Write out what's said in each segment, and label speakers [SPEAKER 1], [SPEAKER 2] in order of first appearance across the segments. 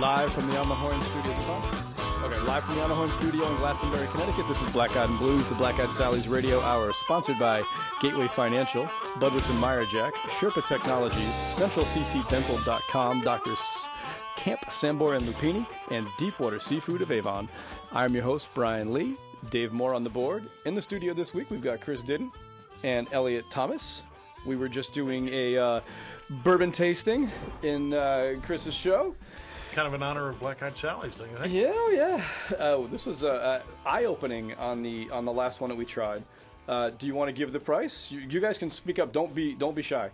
[SPEAKER 1] Live from the Horn Studios. Okay, live from the Horn Studio in Glastonbury, Connecticut. This is Black Eyed and Blues, the Black Eyed Sally's Radio Hour, sponsored by Gateway Financial, Budwitz and Meyerjack, Sherpa Technologies, CentralCTDental.com, Doctors Camp Sambor and Lupini, and Deepwater Seafood of Avon. I'm your host, Brian Lee. Dave Moore on the board. In the studio this week, we've got Chris Didden and Elliot Thomas. We were just doing a uh, bourbon tasting in uh, Chris's show.
[SPEAKER 2] Kind of in honor of Black Eyed Sally's, don't you think?
[SPEAKER 1] Yeah, yeah. Uh, this was uh, uh, eye-opening on the on the last one that we tried. Uh, do you want to give the price? You, you guys can speak up. Don't be don't be shy.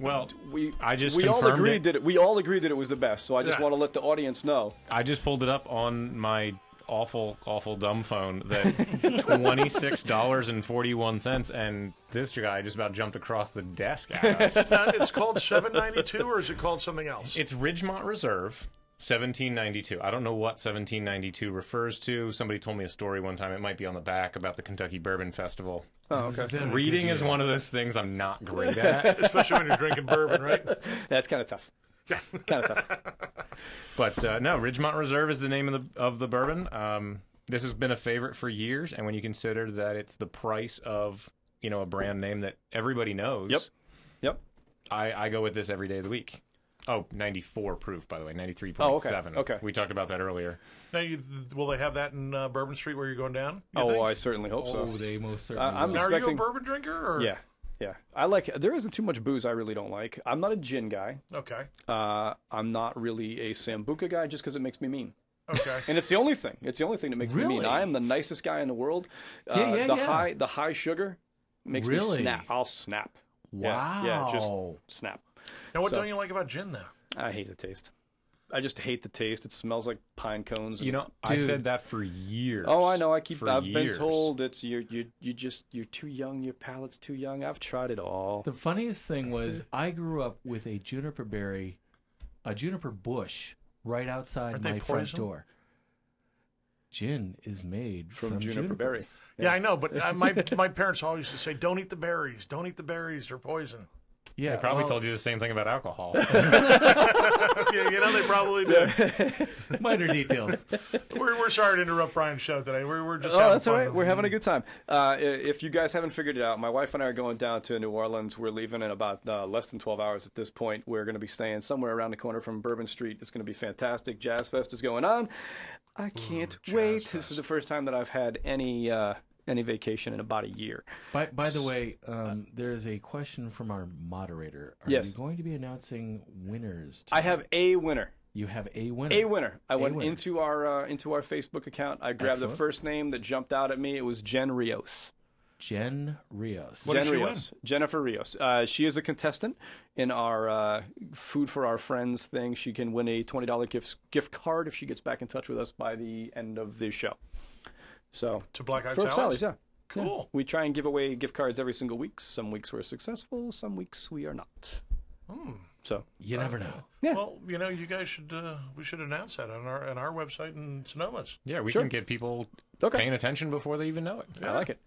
[SPEAKER 3] Well,
[SPEAKER 1] We
[SPEAKER 3] I just
[SPEAKER 1] we all agreed
[SPEAKER 3] it.
[SPEAKER 1] that it, we all agreed that it was the best. So I just
[SPEAKER 2] Yeah.
[SPEAKER 1] want to let the audience know.
[SPEAKER 3] I just pulled it up on my awful, awful dumb phone that twenty six dollars and forty one cents, and this guy just about jumped across the desk at us.
[SPEAKER 2] It's called 792 or is it called something else?
[SPEAKER 3] it's Ridgemont Reserve. 1792. I don't know what 1792 refers to. Somebody told me a story one time. It might be on the back about the Kentucky Bourbon Festival.
[SPEAKER 1] Oh, okay.
[SPEAKER 3] Reading is one of those things I'm not great at.
[SPEAKER 2] Especially when you're drinking bourbon, right?
[SPEAKER 1] That's kind of tough. Yeah, kind of tough.
[SPEAKER 3] But uh, no, Ridgemont Reserve is the name of the of the bourbon. Um, this has been a favorite for years, and when you consider that it's the price of you know a brand name that everybody knows,
[SPEAKER 1] Yep. Yep.
[SPEAKER 3] I, I go with this every day of the week. Oh, 94 proof, by the way, 93.7.
[SPEAKER 1] Oh, okay. Okay.
[SPEAKER 3] We talked about that earlier.
[SPEAKER 2] Now, you, will they have that in uh, Bourbon Street where you're going down? you
[SPEAKER 1] Oh,
[SPEAKER 2] think?
[SPEAKER 1] I certainly hope so.
[SPEAKER 4] Oh, they most certainly.
[SPEAKER 1] I'm
[SPEAKER 4] will.
[SPEAKER 2] Now, are you a bourbon drinker? Or?
[SPEAKER 1] Yeah. Yeah. I like there isn't too much booze I really don't like. I'm not a gin guy.
[SPEAKER 2] Okay.
[SPEAKER 1] Uh, I'm not really a sambuca guy just because it makes me mean.
[SPEAKER 2] Okay.
[SPEAKER 1] And it's the only thing. It's the only thing that makes me mean. I am the nicest guy in the world. Uh,
[SPEAKER 4] Yeah, yeah,
[SPEAKER 1] the
[SPEAKER 4] yeah.
[SPEAKER 1] high the high sugar makes me
[SPEAKER 4] Really?
[SPEAKER 1] snap. I'll snap.
[SPEAKER 4] Wow.
[SPEAKER 1] Yeah, yeah, just snap.
[SPEAKER 2] Now, what
[SPEAKER 1] So-
[SPEAKER 2] don't you like about gin, though?
[SPEAKER 1] I hate the taste. I just hate the taste. It smells like pine cones. and-
[SPEAKER 3] You know, I said that for years.
[SPEAKER 1] Oh, I know. I keep.
[SPEAKER 3] For
[SPEAKER 1] I've been told it's you. You. You just. You're too young. Your palate's too young. I've tried it all.
[SPEAKER 4] The funniest thing was I grew up with a juniper berry, a juniper bush right outside
[SPEAKER 2] Aren't
[SPEAKER 4] my front door. Gin is made
[SPEAKER 1] From
[SPEAKER 4] from,
[SPEAKER 1] juniper berry.
[SPEAKER 4] junipers.
[SPEAKER 2] Yeah, I know, but uh, my my parents always used to say, "Don't eat the berries. Don't eat the berries. They're poison."
[SPEAKER 4] Yeah,
[SPEAKER 3] I probably
[SPEAKER 4] well,
[SPEAKER 3] told you the same thing about alcohol.
[SPEAKER 2] yeah, you know they probably do.
[SPEAKER 4] minor details.
[SPEAKER 2] we're, we're sorry to interrupt Brian's show today. We're, we're just
[SPEAKER 1] Oh, that's all
[SPEAKER 2] fun.
[SPEAKER 1] right. We're having a good time. Uh, if you guys haven't figured it out, my wife and I are going down to New Orleans. We're leaving in about uh, less than 12 hours at this point. We're going to be staying somewhere around the corner from Bourbon Street. It's going to be fantastic. Jazz Fest is going on. I can't wait. This is the first time that I've had any uh, any vacation in about a year.
[SPEAKER 4] By, by the way, um, there's a question from our moderator. Are
[SPEAKER 1] Yes.
[SPEAKER 4] you going to be announcing winners?
[SPEAKER 1] I have a winner.
[SPEAKER 4] You have a winner.
[SPEAKER 1] A winner. I went
[SPEAKER 4] winner.
[SPEAKER 1] into our uh, into our Facebook account. I grabbed the first name that jumped out at me. It was Jen Rios.
[SPEAKER 4] Jen Rios.
[SPEAKER 2] What did
[SPEAKER 1] Jen
[SPEAKER 2] she
[SPEAKER 1] Rios. Jennifer Rios. Uh, she is a contestant in our uh, Food for Our Friends thing. She can win a $20 gift, gift card if she gets back in touch with us by the end of the show. So,
[SPEAKER 2] To Black Eyed
[SPEAKER 1] for
[SPEAKER 2] Sally's?
[SPEAKER 1] Sally's, yeah.
[SPEAKER 2] Cool.
[SPEAKER 1] Yeah. We try and give away gift cards every single week. Some weeks we're successful, some weeks we are not. So,
[SPEAKER 4] You never know.
[SPEAKER 1] Yeah.
[SPEAKER 2] Well, you know, you guys should uh, we should announce that on our on our website in Sonomas.
[SPEAKER 3] yeah, we
[SPEAKER 1] Sure.
[SPEAKER 3] can get people
[SPEAKER 1] Okay.
[SPEAKER 3] paying attention before they even know it.
[SPEAKER 1] I like it.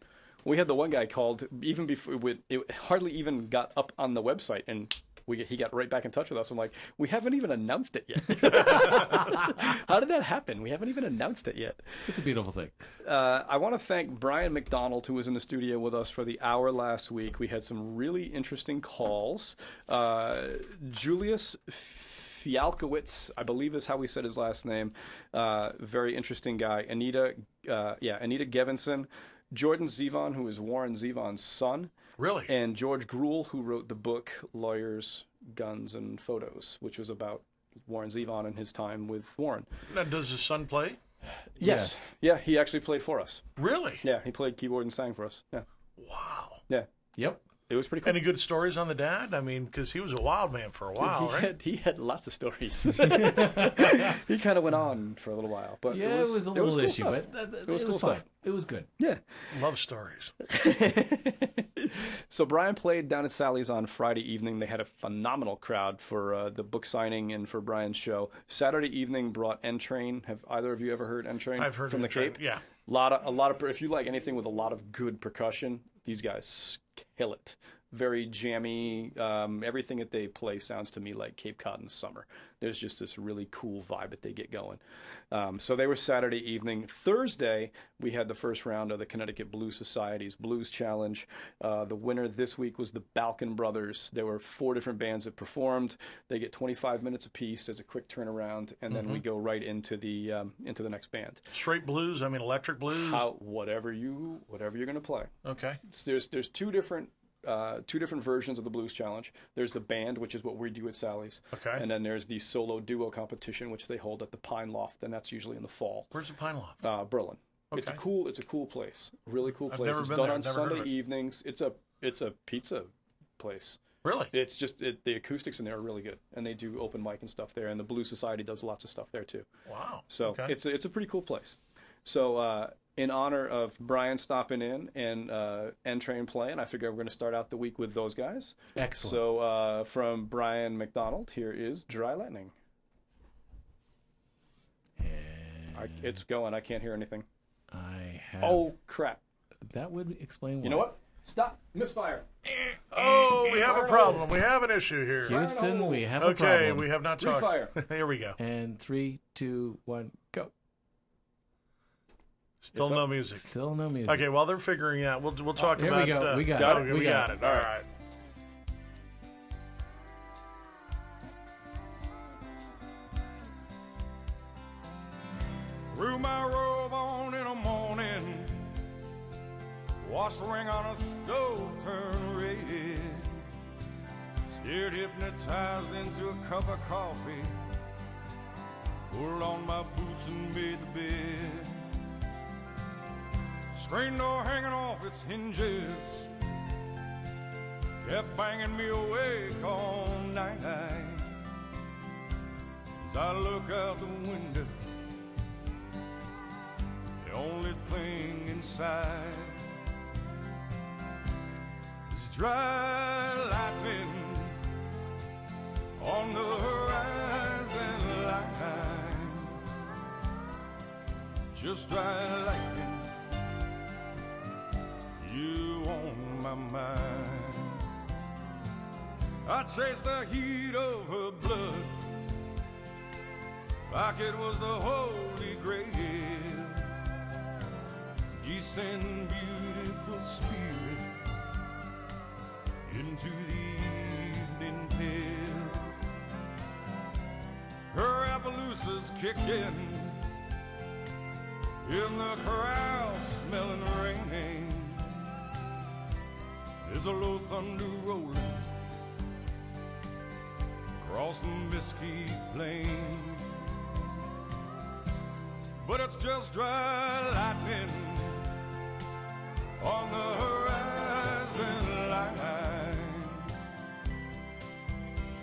[SPEAKER 1] We had the one guy called even before it, it hardly even got up on the website, and we he got right back in touch with us. I'm like, we haven't even announced it yet. How did that happen? We haven't even announced it yet.
[SPEAKER 4] It's a beautiful thing.
[SPEAKER 1] Uh, I want to thank Brian McDonald, who was in the studio with us for the hour last week. We had some really interesting calls. Uh, Julius Fialkowitz, I believe is how we said his last name. Uh, very interesting guy. Anita, uh, yeah, Anita Gevinson. Jordan Zevon, who is Warren Zevon's son.
[SPEAKER 2] Really?
[SPEAKER 1] And George Gruel, who wrote the book Lawyers, Guns, and Photos, which was about Warren Zevon and his time with Warren.
[SPEAKER 2] now, does his son play?
[SPEAKER 1] Yes. Yeah, he actually played for us.
[SPEAKER 2] Really?
[SPEAKER 1] Yeah, he played keyboard and sang for us. Yeah.
[SPEAKER 2] Wow.
[SPEAKER 1] Yeah.
[SPEAKER 4] Yep.
[SPEAKER 1] It was pretty cool.
[SPEAKER 2] Any good stories on the dad? I mean, because he was a wild man for a while,
[SPEAKER 1] he,
[SPEAKER 2] right?
[SPEAKER 1] had, he had lots of stories. he kind of went on for a little while, but
[SPEAKER 4] Yeah,
[SPEAKER 1] it was, it was
[SPEAKER 4] little
[SPEAKER 1] cool
[SPEAKER 4] issue,
[SPEAKER 1] stuff.
[SPEAKER 4] but that, that-
[SPEAKER 1] It was
[SPEAKER 4] it
[SPEAKER 1] cool
[SPEAKER 4] was
[SPEAKER 1] stuff.
[SPEAKER 4] It was good.
[SPEAKER 1] Yeah.
[SPEAKER 2] Love stories.
[SPEAKER 1] so Brian played down at Sally's on Friday evening. They had a phenomenal crowd for uh, the book signing and for Brian's show. Saturday evening brought N Train. Have either of you ever heard N Train?
[SPEAKER 2] I've heard
[SPEAKER 1] from the
[SPEAKER 2] N Train,
[SPEAKER 1] Cape.
[SPEAKER 2] yeah.
[SPEAKER 1] A lot of a lot of if you like anything with a lot of good percussion, these guys kill it. Very jammy. Um, everything that they play sounds to me like Cape Cod in the summer. There's just this really cool vibe that they get going. Um, so they were Saturday evening. Thursday, we had the first round of the Connecticut Blues Society's Blues Challenge. Uh, the winner this week was the Balkun Brothers. There were four different bands that performed. They get 25 minutes apiece as a quick turnaround, and then we go right into the um, into the next band.
[SPEAKER 2] Straight blues. I mean, electric blues.
[SPEAKER 1] How whatever you whatever you're going to play.
[SPEAKER 2] Okay.
[SPEAKER 1] It's- there's there's two different uh, two different versions of the blues challenge. There's the band, which is what we do at Sally's,
[SPEAKER 2] Okay.
[SPEAKER 1] and then there's the solo duo competition, which they hold at the Pine Loft, and that's usually in the fall.
[SPEAKER 2] Where's the Pine Loft?
[SPEAKER 1] Uh, Berlin. It's a cool. It's a cool place. Really cool
[SPEAKER 2] I've
[SPEAKER 1] place.
[SPEAKER 2] never
[SPEAKER 1] it's
[SPEAKER 2] been
[SPEAKER 1] done
[SPEAKER 2] there.
[SPEAKER 1] on
[SPEAKER 2] I've never heard of
[SPEAKER 1] Sunday
[SPEAKER 2] it.
[SPEAKER 1] evenings. It's a it's a pizza place.
[SPEAKER 2] Really?
[SPEAKER 1] It's just it, the acoustics in there are really good, and they do open mic and stuff there. And the Blue Society does lots of stuff there too.
[SPEAKER 2] Wow.
[SPEAKER 1] So
[SPEAKER 2] okay.
[SPEAKER 1] it's a, it's a pretty cool place. So uh, in honor of Brian stopping in and uh, N-Train playing, I figure we're going to start out the week with those guys.
[SPEAKER 4] Excellent.
[SPEAKER 1] So uh, from Brian McDonald, here is Dry Lightning. I, it's going. I can't hear anything.
[SPEAKER 4] I have.
[SPEAKER 1] Oh crap!
[SPEAKER 4] that would explain.
[SPEAKER 1] You know what? Stop! Misfire.
[SPEAKER 2] oh, we have a problem. We have an issue here.
[SPEAKER 4] Houston, we have a
[SPEAKER 2] Okay,
[SPEAKER 4] problem.
[SPEAKER 2] we have not talked.
[SPEAKER 1] Refire.
[SPEAKER 2] Here we go.
[SPEAKER 4] And three, two, one, go.
[SPEAKER 2] Still
[SPEAKER 1] It's
[SPEAKER 2] no
[SPEAKER 1] up.
[SPEAKER 2] music.
[SPEAKER 4] Still no music.
[SPEAKER 2] Okay, while they're figuring it out, we'll we'll talk
[SPEAKER 4] here we
[SPEAKER 2] about.
[SPEAKER 4] go.
[SPEAKER 2] uh,
[SPEAKER 4] We got
[SPEAKER 1] it.
[SPEAKER 2] okay,
[SPEAKER 4] We
[SPEAKER 2] we
[SPEAKER 4] got
[SPEAKER 2] got
[SPEAKER 4] it.
[SPEAKER 2] it. All right.
[SPEAKER 5] Threw my robe on in the morning. Watched the ring on a stove turn red. Steered hypnotized into a cup of coffee. Pulled on my boots and made the bed. Screen door hanging off its hinges. Kept banging me awake all night. As I look out the window the only thing inside is dry lightning on the horizon line. Just dry lightning, you on my mind. I chased the heat of her blood like it was the Holy Grail descend beautiful spirit into the evening pale. Her Appaloosas kick in the corral smelling raining. There's a low thunder rolling across the misty plain. But it's just dry lightning on the horizon line.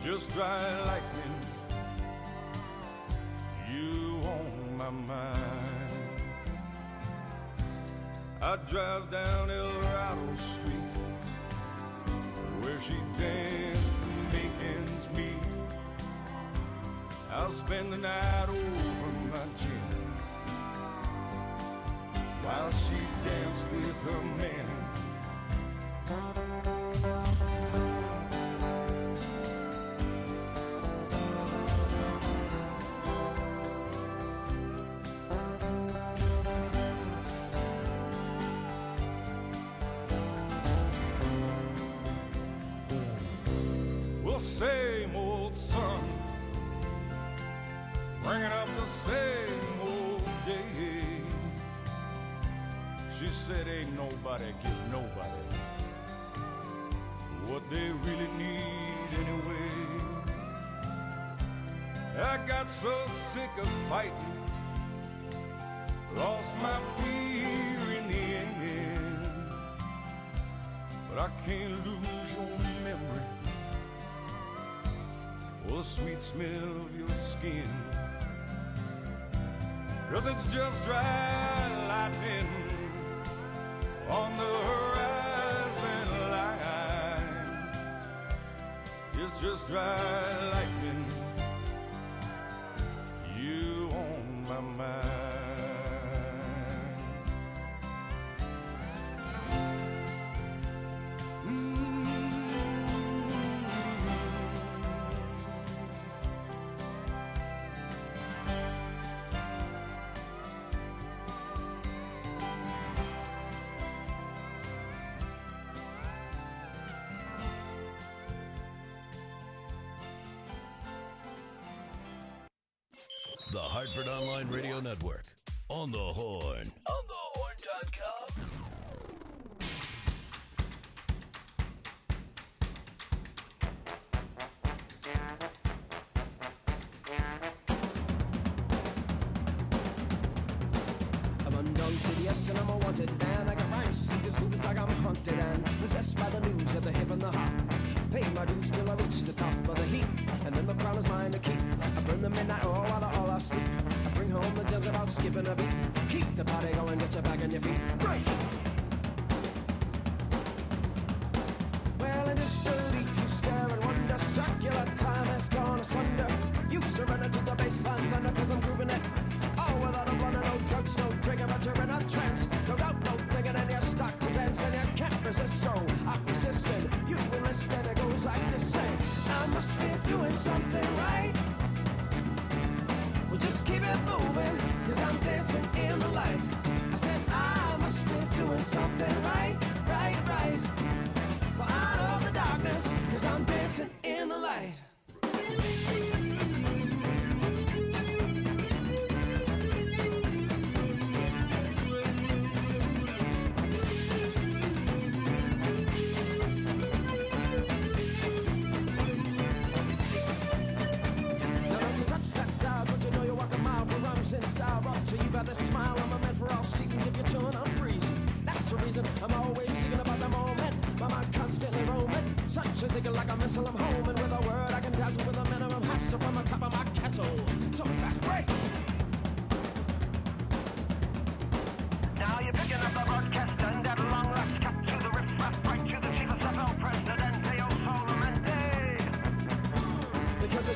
[SPEAKER 5] Just dry lightning, you on my mind. I drive down El Dorado Street she danced and Bacon's meet. I'll spend the night over my gin while she danced with her man. Said, Ain't nobody give nobody what they really need anyway. I got so sick of fighting, lost my fear in the end. But I can't lose your memory or the sweet smell of your skin. Cause it's just dry lightning on the horizon line. It's just dry
[SPEAKER 6] Hartford Online Radio Network. On the Horn.
[SPEAKER 7] Skipping a beat. Keep the party going,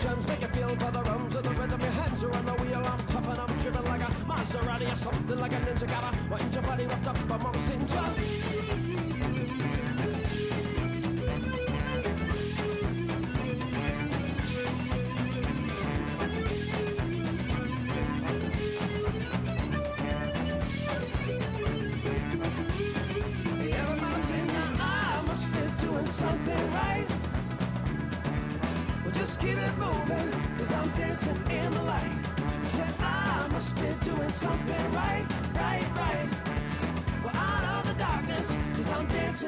[SPEAKER 7] the make you feel for the rums of the rhythm. Your hands are on the wheel. I'm tough and I'm driven like a Maserati or something like a ninja. Gotta wind your body wrapped up a Monsinger. Dancing in the light. I said, I must be doing something right, right, right. Well, out of the darkness, cause I'm dancing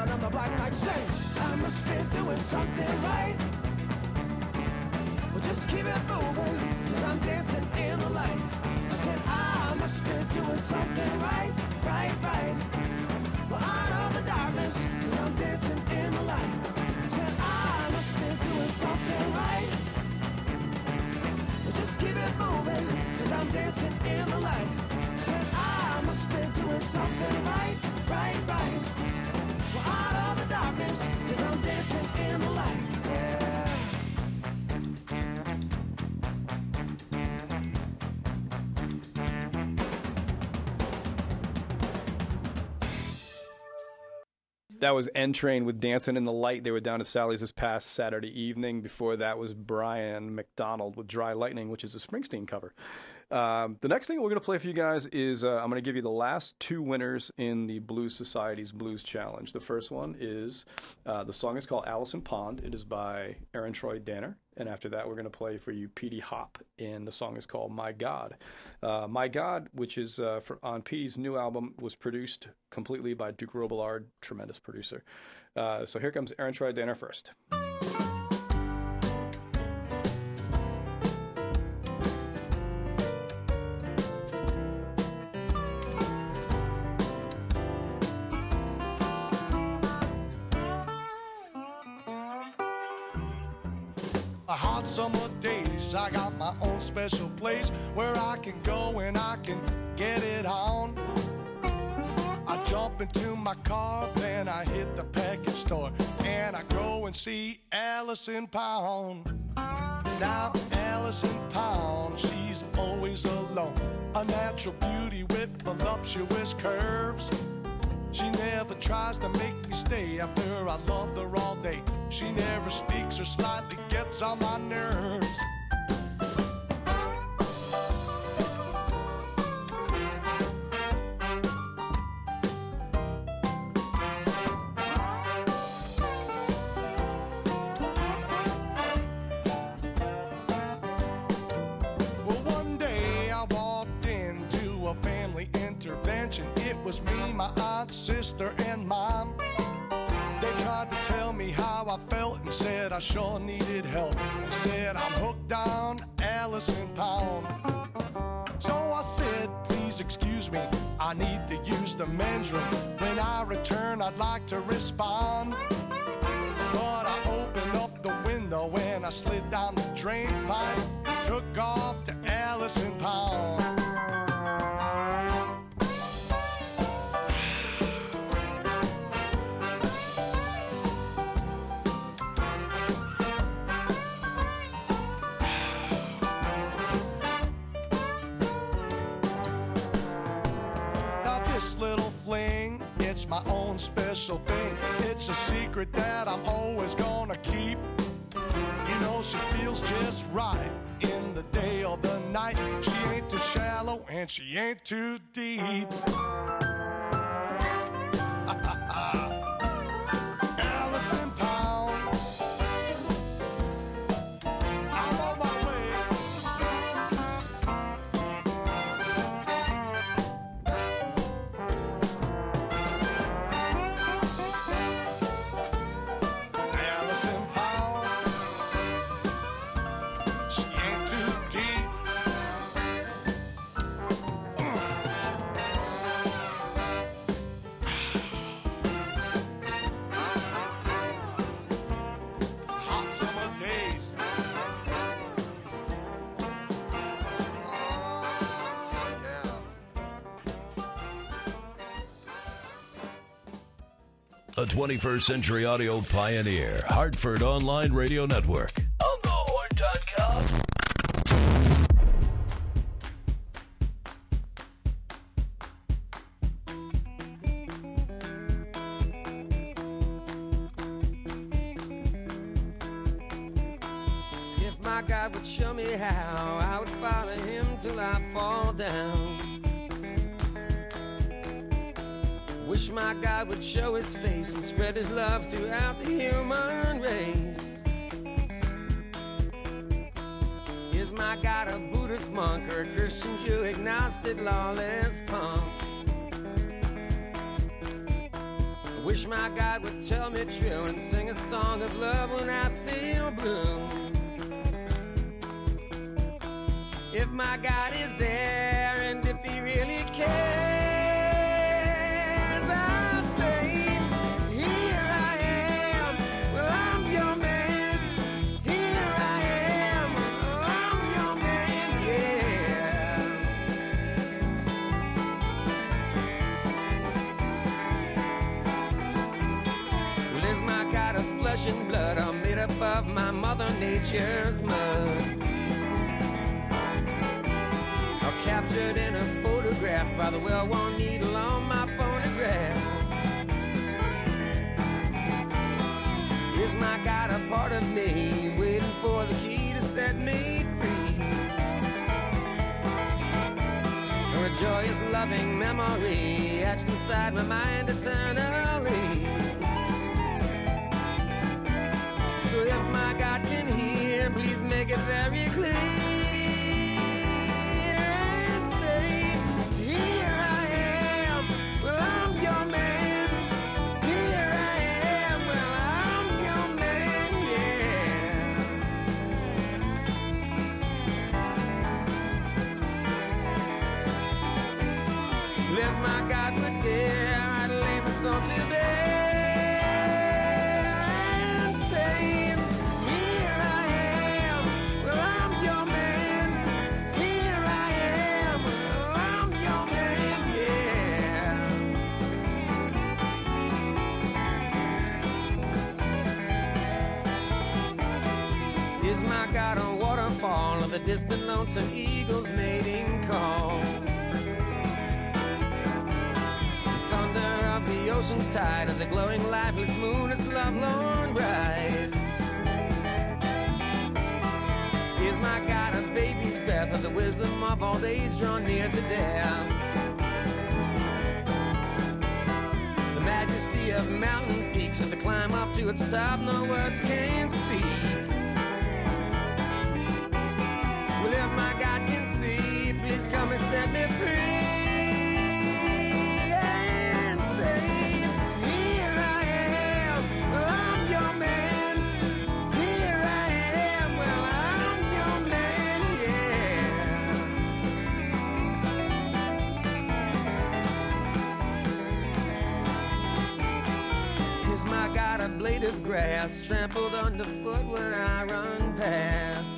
[SPEAKER 7] I'm the black knight. Say, I must be doing something right. Well, just keep it moving, cause I'm dancing in the light. I said, I must be doing something right, right, right. Well, out of the darkness, cause I'm dancing in the light. I said, I must be doing something right. Well, just keep it moving, cause I'm dancing in the light. I said, I must be doing something right, right, right.
[SPEAKER 1] That was N Train with Dancing in the Light. They were down at Sally's this past Saturday evening. Before that was Brian McDonald with Dry Lightning, which is a Springsteen cover. Um, the next thing we're going to play for you guys is uh, I'm going to give you the last two winners in the Blues Society's Blues Challenge. The first one is uh, the song is called Allison Pond. It is by Aaron Troy Danner. And after that, we're going to play for you Petey Hop, and the song is called My God. Uh, My God, which is uh, for, on Petey's new album, was produced completely by Duke Robillard, tremendous producer. Uh, so here comes Aaron Troy Danner first.
[SPEAKER 8] Into my car, then I hit the package store, and I go and see Allison Pound. Now Allison Pound, she's always alone. A natural beauty with voluptuous curves. She never tries to make me stay after I loved her all day. She never speaks or slightly gets on my nerves. I sure needed help. They said I'm hooked on Allison Pound. So I said, please excuse me, I need to use the men's room. When I return, I'd like to respond. But I opened up the window and I slid down the drain pipe. Took off to Allison Pound. Special thing. It's a secret that I'm always gonna keep. You know she feels just right in the day or the night. She ain't too shallow and she ain't too deep.
[SPEAKER 6] A 21st century audio pioneer, Hartford Online Radio Network.
[SPEAKER 7] Of my mother nature's mud? Or captured in a photograph by the well-worn needle on my phonograph? Is my God a part of me, waiting for the key to set me free? Or a joyous, loving memory etched inside my mind eternally?
[SPEAKER 6] Distant lonesome eagle's mating call. The thunder of the ocean's tide and the glowing lifeless moon, its lovelorn bride. Is my God a baby's breath of the wisdom of old age drawn near to death? The majesty of mountain peaks and the climb up to its top, no words can speak. My God can see, please come and set me free. Here I am, well, I'm your man. Here I am, well, I'm your man, yeah. Is my God a blade of grass trampled underfoot when I run past?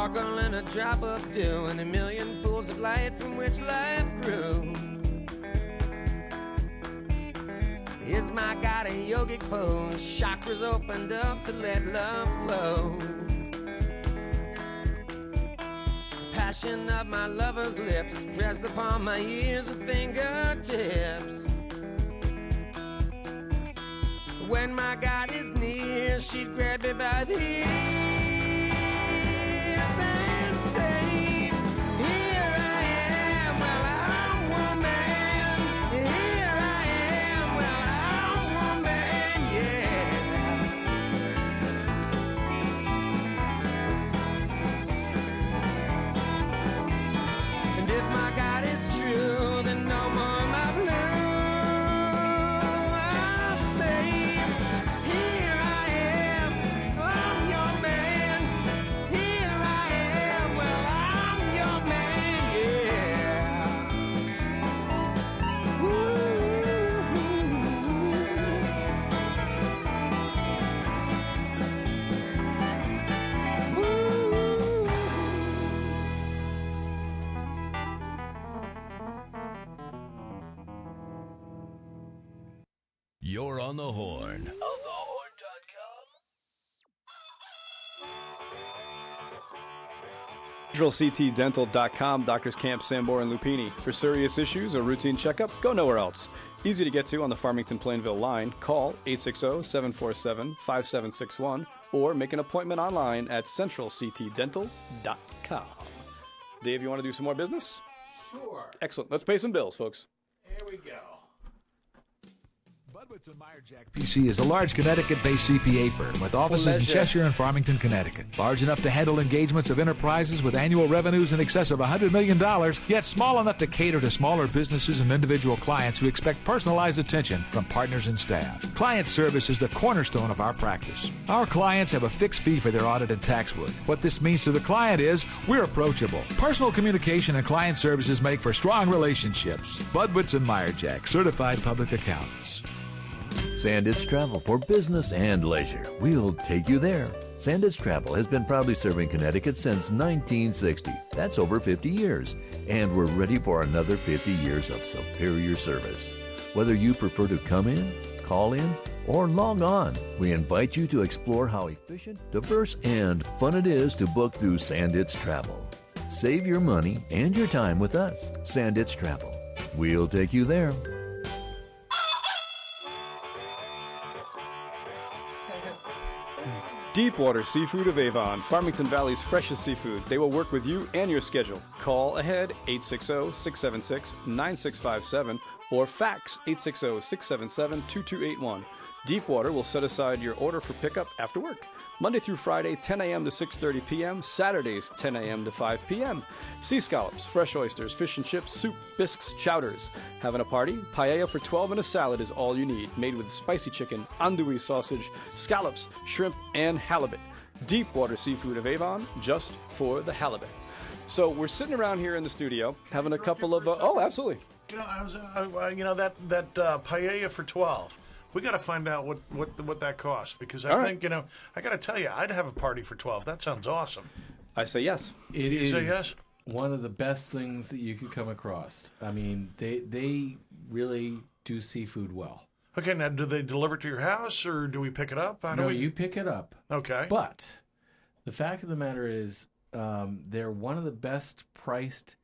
[SPEAKER 6] Sparkle and a drop of dew and a million pools of light from which life grew. Is my God a yogic pose? Chakras opened up to let love flow. Passion of my lover's lips pressed upon my ears and fingertips. When my God is near, she'd grab me by the ears
[SPEAKER 9] on the horn.
[SPEAKER 1] CentralCTDental.com, Doctors Camp, Sambor, and Lupini. For serious issues or routine checkup, go nowhere else. Easy to get to on the Farmington Plainville line. Call 860 747 5761 or make an appointment online at CentralCTDental.com. Dave, you want to do some more business?
[SPEAKER 4] Sure.
[SPEAKER 1] Excellent. Let's pay some bills, folks.
[SPEAKER 4] Here we go.
[SPEAKER 10] Meyerjack PC is a large Connecticut-based CPA firm with offices in Cheshire and Farmington, Connecticut. Large enough to handle engagements of enterprises with annual revenues in excess of $100 million, yet small enough to cater to smaller businesses and individual clients who expect personalized attention from partners and staff. Client service is the cornerstone of our practice. Our clients have a fixed fee for their audit and tax work. What this means to the client is we're approachable. Personal communication and client services make for strong relationships. Budwitz and Meyerjack, certified public accountants.
[SPEAKER 11] Sandits Travel for business and leisure. We'll take you there. Sandits Travel has been proudly serving Connecticut since 1960. That's over 50 years. And we're ready for another 50 years of superior service. Whether you prefer to come in, call in, or log on, we invite you to explore how efficient, diverse, and fun it is to book through Sandits Travel. Save your money and your time with us, Sandits Travel. We'll take you there.
[SPEAKER 1] Deepwater Seafood of Avon, Farmington Valley's freshest seafood. They will work with you and your schedule. Call ahead 860-676-9657 or fax 860-677-2281. Deepwater will set aside your order for pickup after work. Monday through Friday, 10 a.m. to 6.30 p.m. Saturdays, 10 a.m. to 5 p.m. Sea scallops, fresh oysters, fish and chips, soup, bisques, chowders. Having a party? Paella for 12 and a salad is all you need. Made with spicy chicken, andouille sausage, scallops, shrimp, and halibut. Deepwater Seafood of Avon, just for the halibut. So we're sitting around here in the studio having a couple of... Uh, oh, absolutely.
[SPEAKER 2] You know, I was, uh, you know, that that uh, paella for twelve. We got to find out what what what that costs because I
[SPEAKER 1] All right.
[SPEAKER 2] think you know I got to tell you I'd have a party for twelve. That sounds awesome.
[SPEAKER 1] I say yes.
[SPEAKER 4] It
[SPEAKER 2] You
[SPEAKER 4] is
[SPEAKER 2] say yes?
[SPEAKER 4] one of the best things that you could come across. I mean, they they really do seafood well.
[SPEAKER 2] Okay, now do they deliver it to your house or do we pick it up? How
[SPEAKER 4] No,
[SPEAKER 2] we?
[SPEAKER 4] you pick it up.
[SPEAKER 2] Okay.
[SPEAKER 4] But The fact of the matter is, um, they're one of the best priced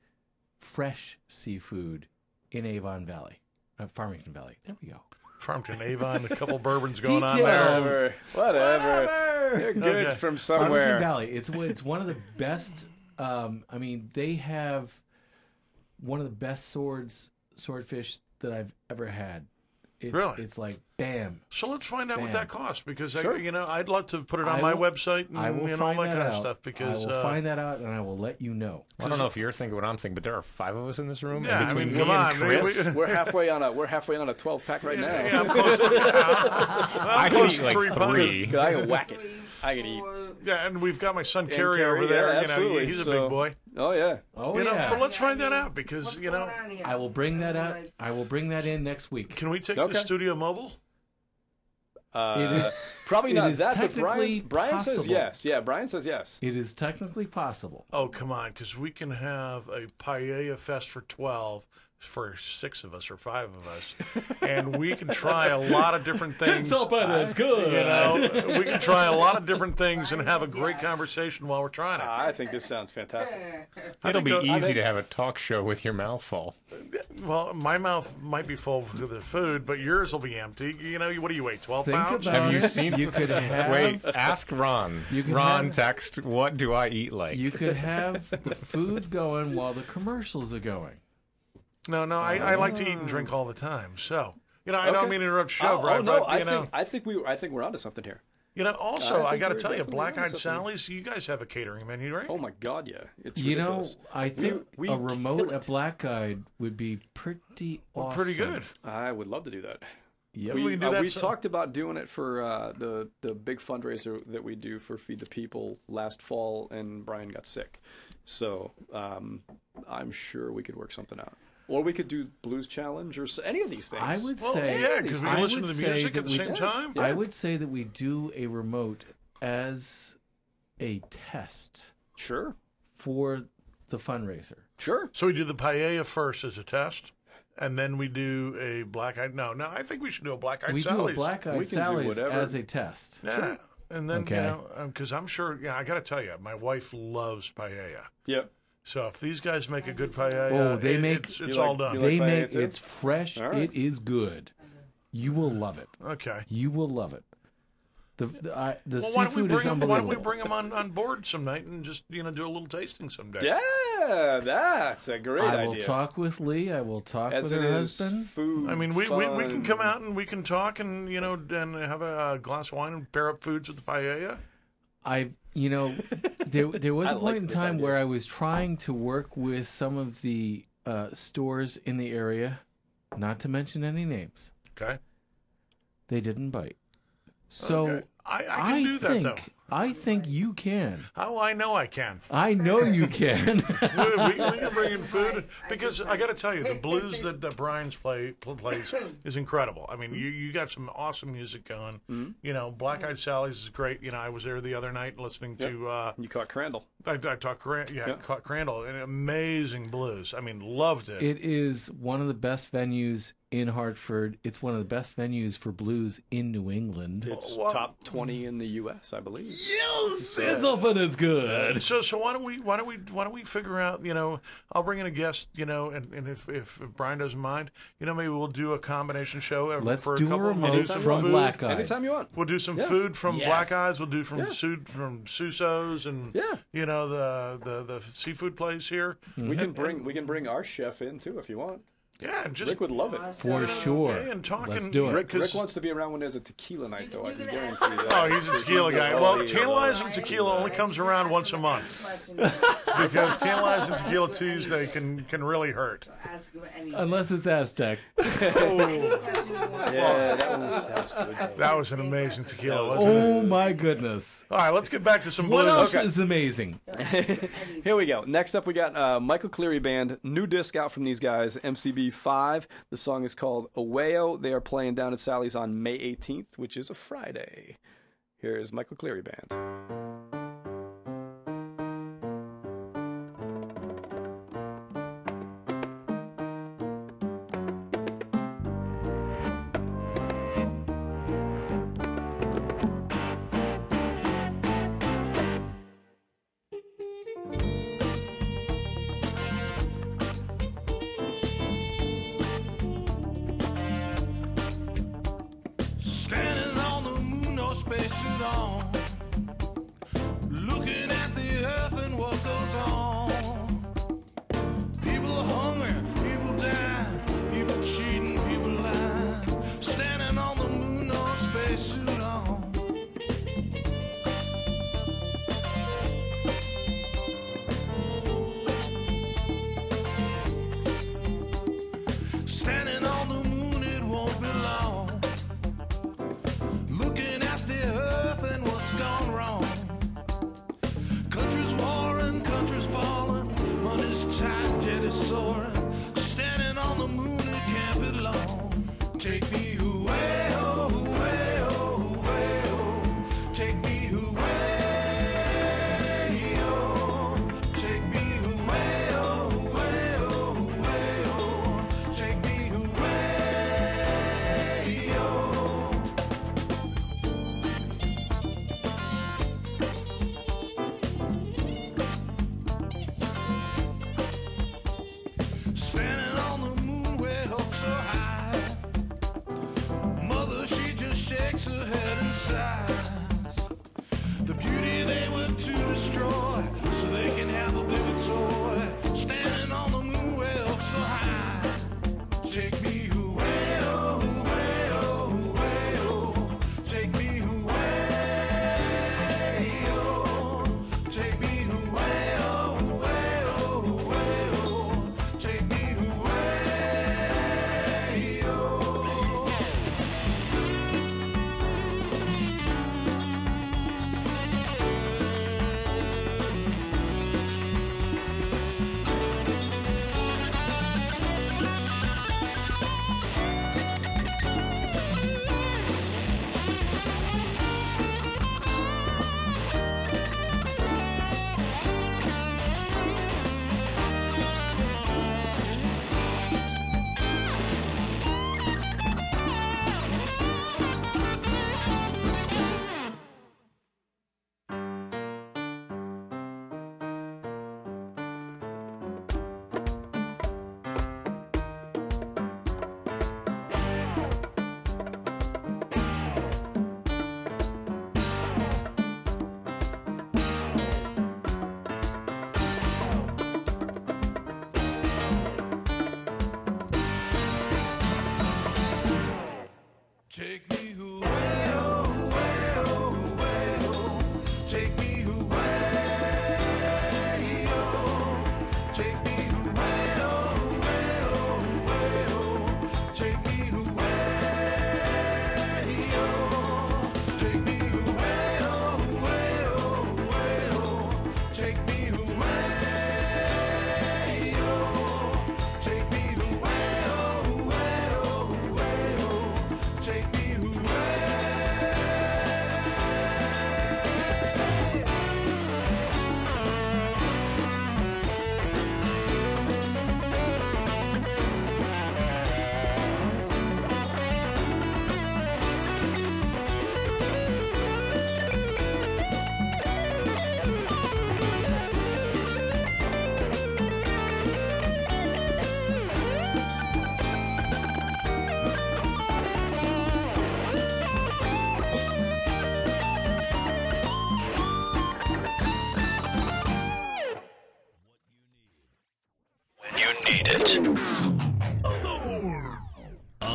[SPEAKER 4] fresh seafood in Avon Valley, uh, Farmington Valley. There we go.
[SPEAKER 2] Farmington, Avon, a couple bourbons going on there.
[SPEAKER 1] Whatever.
[SPEAKER 4] Whatever.
[SPEAKER 1] They're good
[SPEAKER 2] Okay.
[SPEAKER 1] from
[SPEAKER 4] Farmington
[SPEAKER 1] somewhere.
[SPEAKER 4] Valley. It's it's one of the best. Um, I mean, they have one of the best swords swordfish that I've ever had. It's,
[SPEAKER 2] Really?
[SPEAKER 4] It's like bam.
[SPEAKER 2] So let's find out what that costs because I, you know I'd love to put it on
[SPEAKER 4] I
[SPEAKER 2] my
[SPEAKER 4] will-
[SPEAKER 2] website and
[SPEAKER 4] I will
[SPEAKER 2] you all
[SPEAKER 4] find
[SPEAKER 2] that,
[SPEAKER 4] that
[SPEAKER 2] kind
[SPEAKER 4] out.
[SPEAKER 2] of stuff because
[SPEAKER 4] I will
[SPEAKER 2] uh,
[SPEAKER 4] find that out and I will let you know.
[SPEAKER 3] I don't know if you're thinking what I'm thinking, but there are five of us in this room.
[SPEAKER 2] Yeah, I
[SPEAKER 3] and between
[SPEAKER 2] mean,
[SPEAKER 3] me
[SPEAKER 2] come
[SPEAKER 3] and
[SPEAKER 2] on, we-
[SPEAKER 3] Chris,
[SPEAKER 2] we-
[SPEAKER 1] We're halfway on a we're halfway on a 12 pack right now.
[SPEAKER 2] yeah, I'm close. yeah, I'm
[SPEAKER 3] I can eat
[SPEAKER 2] to
[SPEAKER 3] like
[SPEAKER 2] three pints.
[SPEAKER 3] three.
[SPEAKER 1] I can whack it. I can eat.
[SPEAKER 2] Yeah, and we've got my son
[SPEAKER 1] And
[SPEAKER 2] Kerry
[SPEAKER 1] Kerry,
[SPEAKER 2] over there.
[SPEAKER 1] yeah,
[SPEAKER 2] you know,
[SPEAKER 1] absolutely.
[SPEAKER 2] he's a
[SPEAKER 1] So-
[SPEAKER 2] big boy.
[SPEAKER 1] Oh yeah.
[SPEAKER 4] Oh
[SPEAKER 2] you know,
[SPEAKER 4] yeah.
[SPEAKER 2] but let's find that out because you know,
[SPEAKER 4] I will bring that out. I will bring that in next week.
[SPEAKER 2] can we take
[SPEAKER 1] Okay.
[SPEAKER 2] the studio mobile?
[SPEAKER 1] Uh,
[SPEAKER 4] It is-
[SPEAKER 1] probably not
[SPEAKER 4] is
[SPEAKER 1] that, but
[SPEAKER 4] technically
[SPEAKER 1] Brian Brian says yes. Yeah, Brian says yes.
[SPEAKER 4] It is technically possible.
[SPEAKER 2] Oh come on, because we can have a paella fest for twelve for six of us or five of us, and we can try a lot of different things.
[SPEAKER 4] it's good.
[SPEAKER 2] You know, we can try a lot of different things and have a great conversation while we're trying it.
[SPEAKER 1] I think this sounds fantastic.
[SPEAKER 3] it'll be
[SPEAKER 2] think-
[SPEAKER 3] easy
[SPEAKER 2] think-
[SPEAKER 3] to have a talk show with your mouth full.
[SPEAKER 2] Well, my mouth might be full of the food, but yours will be empty. You know, what do you weigh? Twelve
[SPEAKER 4] Think
[SPEAKER 2] pounds?
[SPEAKER 4] about
[SPEAKER 3] Have you seen?
[SPEAKER 4] You could have.
[SPEAKER 3] Wait, ask Ron.
[SPEAKER 4] You can
[SPEAKER 3] Ron,
[SPEAKER 4] have-
[SPEAKER 3] text. What do I eat like?
[SPEAKER 4] You could have the food going while the commercials are going.
[SPEAKER 2] No, no, I, I like to eat and drink all the time. So, you know, I don't mean to interrupt your show,
[SPEAKER 1] oh,
[SPEAKER 2] Brian,
[SPEAKER 1] oh, no,
[SPEAKER 2] but
[SPEAKER 1] I
[SPEAKER 2] you know,
[SPEAKER 1] think I think we I think we're onto something here.
[SPEAKER 2] you know. Also,
[SPEAKER 1] I
[SPEAKER 2] I,
[SPEAKER 1] think
[SPEAKER 2] got to
[SPEAKER 1] we're
[SPEAKER 2] tell you,
[SPEAKER 1] definitely
[SPEAKER 2] Black
[SPEAKER 1] onto
[SPEAKER 2] Eyed
[SPEAKER 1] something.
[SPEAKER 2] Sally's. You guys have a catering menu, right?
[SPEAKER 1] Oh my God, yeah. It's
[SPEAKER 4] You know,
[SPEAKER 1] ridiculous.
[SPEAKER 4] I think
[SPEAKER 1] we
[SPEAKER 4] a remote at Black Eyed would be pretty
[SPEAKER 2] Well,
[SPEAKER 4] awesome.
[SPEAKER 2] pretty good.
[SPEAKER 1] I would love to do that.
[SPEAKER 4] Yep.
[SPEAKER 2] we
[SPEAKER 1] We,
[SPEAKER 2] can do
[SPEAKER 1] uh,
[SPEAKER 2] that
[SPEAKER 1] we
[SPEAKER 2] some-
[SPEAKER 1] talked about doing it for uh, the the big fundraiser that we do for Feed the People last fall, and Brian got sick. So um, I'm sure we could work something out, or we could do Blues Challenge or any of these things.
[SPEAKER 4] I would
[SPEAKER 2] Well,
[SPEAKER 4] say,
[SPEAKER 2] yeah, because we
[SPEAKER 4] I
[SPEAKER 2] listen to
[SPEAKER 4] would
[SPEAKER 2] the
[SPEAKER 4] say
[SPEAKER 2] music
[SPEAKER 4] that
[SPEAKER 2] at the
[SPEAKER 4] we-
[SPEAKER 2] same time.
[SPEAKER 4] I would say that we do a remote as a test
[SPEAKER 1] Sure,
[SPEAKER 4] for the fundraiser.
[SPEAKER 1] sure.
[SPEAKER 2] So we do the paella first as a test, and then we do a black eyed. No, no, I think we should do a black eyed
[SPEAKER 4] we do a black eyed
[SPEAKER 1] We can do
[SPEAKER 4] Sally's
[SPEAKER 1] whatever.
[SPEAKER 4] as a test.
[SPEAKER 2] Yeah. And then,
[SPEAKER 4] Okay.
[SPEAKER 2] you know, um, because I'm sure, yeah, I got to tell you, my wife loves paella.
[SPEAKER 1] Yep.
[SPEAKER 2] So if these guys make a good paella,
[SPEAKER 4] Oh, they
[SPEAKER 2] it-
[SPEAKER 4] make-
[SPEAKER 2] it's, it's
[SPEAKER 1] You
[SPEAKER 2] all
[SPEAKER 1] like-
[SPEAKER 2] done.
[SPEAKER 1] you
[SPEAKER 4] They
[SPEAKER 1] paella
[SPEAKER 4] make
[SPEAKER 1] too?
[SPEAKER 4] it's fresh.
[SPEAKER 1] All right.
[SPEAKER 4] It is good. You will love it.
[SPEAKER 2] okay.
[SPEAKER 4] You will love it. The the, I, the
[SPEAKER 2] Well, why don't we
[SPEAKER 4] seafood
[SPEAKER 2] bring
[SPEAKER 4] is
[SPEAKER 2] them? Why don't we bring them on, on board some night and just you know do a little tasting someday?
[SPEAKER 1] Yeah, that's a great idea.
[SPEAKER 4] I will talk with Lee. I will talk
[SPEAKER 1] As
[SPEAKER 4] with her husband.
[SPEAKER 1] food.
[SPEAKER 2] I mean, we, we, we can come out and we can talk and you know and have a uh, glass of wine and pair up foods with the paella.
[SPEAKER 4] I, you know, there there was a point
[SPEAKER 1] like
[SPEAKER 4] in time
[SPEAKER 1] idea.
[SPEAKER 4] where I was trying to work with some of the uh, stores in the area, not to mention any names.
[SPEAKER 2] Okay.
[SPEAKER 4] They didn't bite. So
[SPEAKER 2] Okay. I, I can do that
[SPEAKER 4] think
[SPEAKER 2] though.
[SPEAKER 4] I think you can.
[SPEAKER 2] How I know I can.
[SPEAKER 4] I know you can.
[SPEAKER 2] we, we, we can bring in food because I got to tell you, the blues that, that Brian's play pl- plays is incredible. I mean, you you got some awesome music going.
[SPEAKER 1] Mm-hmm.
[SPEAKER 2] You know, Black Eyed Sally's is great. You know, I was there the other night listening to. Uh,
[SPEAKER 1] You caught Crandall.
[SPEAKER 2] I, I talked Cran- yeah,
[SPEAKER 1] Yeah.
[SPEAKER 2] caught Crandall, and amazing blues. I mean, loved it.
[SPEAKER 4] It is one of the best venues in Hartford. It's one of the best venues for blues in New England.
[SPEAKER 1] It's
[SPEAKER 2] Well-
[SPEAKER 1] top twenty in the U.S., I believe.
[SPEAKER 4] Yes, it's often it's good.
[SPEAKER 2] So, so why don't we why don't we why don't we figure out? You know, I'll bring in a guest. You know, and, and if, if if Brian doesn't mind, you know, maybe we'll do a combination show. every-
[SPEAKER 4] Let's
[SPEAKER 2] for a
[SPEAKER 4] do a
[SPEAKER 2] couple.
[SPEAKER 4] remote
[SPEAKER 2] we'll do some
[SPEAKER 4] from
[SPEAKER 2] food.
[SPEAKER 4] Black Eye.
[SPEAKER 1] Anytime you want.
[SPEAKER 2] We'll do some
[SPEAKER 1] Yeah.
[SPEAKER 2] food from
[SPEAKER 4] Yes.
[SPEAKER 2] Black Eyes. We'll do from
[SPEAKER 1] Yeah.
[SPEAKER 2] Su- from Suso's and
[SPEAKER 1] Yeah.
[SPEAKER 2] you know the the the seafood place here.
[SPEAKER 1] We can mm-hmm. bring we can bring our chef in too if you want.
[SPEAKER 2] Yeah, and just
[SPEAKER 1] Rick would love it.
[SPEAKER 4] For sure.
[SPEAKER 2] yeah, and talking.
[SPEAKER 4] Let's do it.
[SPEAKER 1] Rick, Rick wants to be around when there's a tequila night, though. I can guarantee that.
[SPEAKER 2] Oh, he's a tequila guy.
[SPEAKER 1] Oh,
[SPEAKER 2] Well,
[SPEAKER 1] he
[SPEAKER 2] tantalizing tequila only comes around once a month because tantalizing tequila Tuesday can can really hurt.
[SPEAKER 4] Unless it's Aztec.
[SPEAKER 1] Yeah, that one sounds good.
[SPEAKER 2] That was an amazing tequila, wasn't
[SPEAKER 4] Oh
[SPEAKER 2] it?
[SPEAKER 4] my goodness.
[SPEAKER 2] All right, let's get back to some
[SPEAKER 4] What
[SPEAKER 2] blues.
[SPEAKER 4] else
[SPEAKER 1] Okay.
[SPEAKER 4] is amazing?
[SPEAKER 1] Here we go. Next up, we got uh, Michael Cleary Band. New disc out from these guys, MCB5. The song is called Aweo. They are playing down at Sally's on May 18th, which is a Friday. Here's Michael Cleary Band.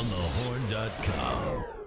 [SPEAKER 9] On
[SPEAKER 12] thehorn.com.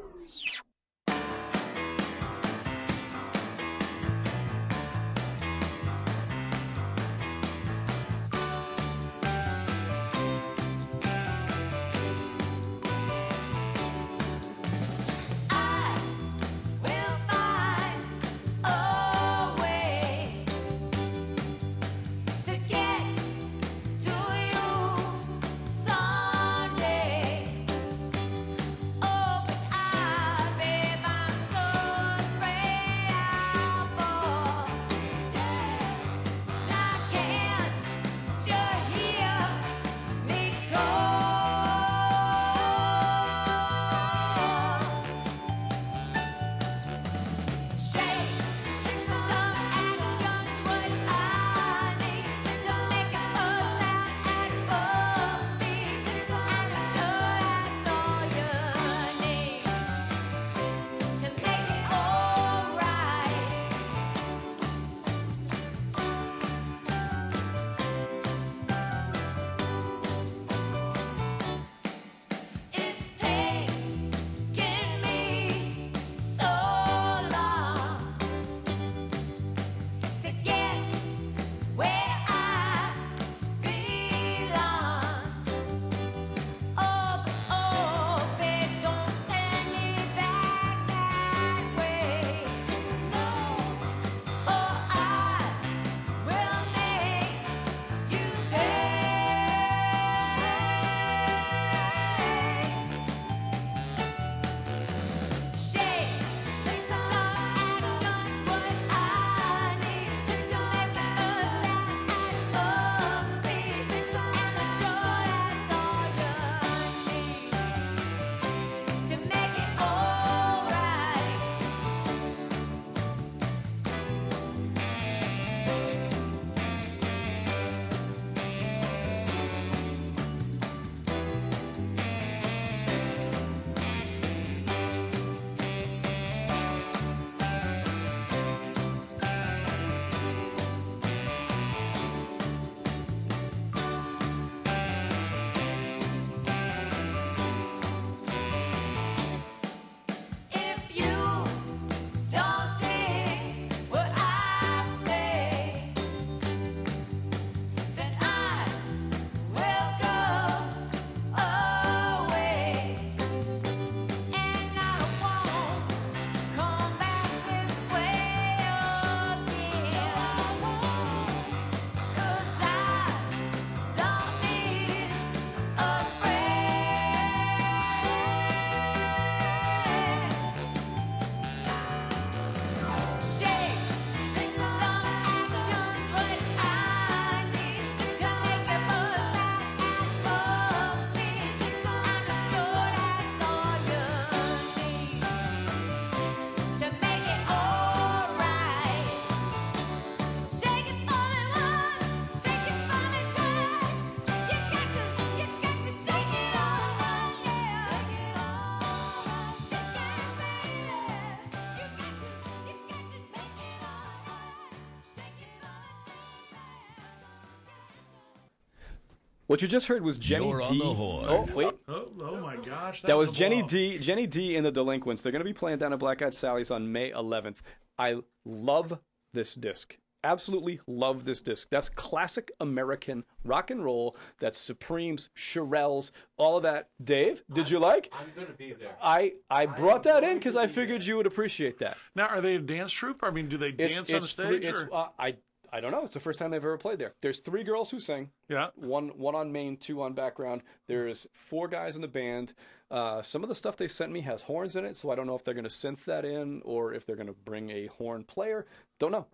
[SPEAKER 1] What you just heard was Jenny
[SPEAKER 6] You're
[SPEAKER 1] D.
[SPEAKER 6] on the horn.
[SPEAKER 1] Oh wait,
[SPEAKER 2] Oh, oh my gosh.
[SPEAKER 1] that was Jenny
[SPEAKER 2] blow.
[SPEAKER 1] D. Jenny D. and the Delinquents. They're going to be playing down at Black Eyed Sally's on May 11th. I love this disc. Absolutely love this disc. That's classic American rock and roll. That's Supremes, Shirelles, all of that. Dave, did you like?
[SPEAKER 4] I'm gonna be there.
[SPEAKER 1] I I brought that in because I figured you would appreciate that.
[SPEAKER 2] Now, are they a dance troupe? I mean, do they
[SPEAKER 1] It's,
[SPEAKER 2] dance on stage?
[SPEAKER 1] three, it's,
[SPEAKER 2] or-
[SPEAKER 1] uh, I I don't know. It's the first time they've ever played there. There's three girls who sing.
[SPEAKER 2] yeah.
[SPEAKER 1] One one on main, two on background. There's four guys in the band. Uh, some of the stuff they sent me has horns in it, so I don't know if they're going to synth that in or if they're going to bring a horn player. Don't know.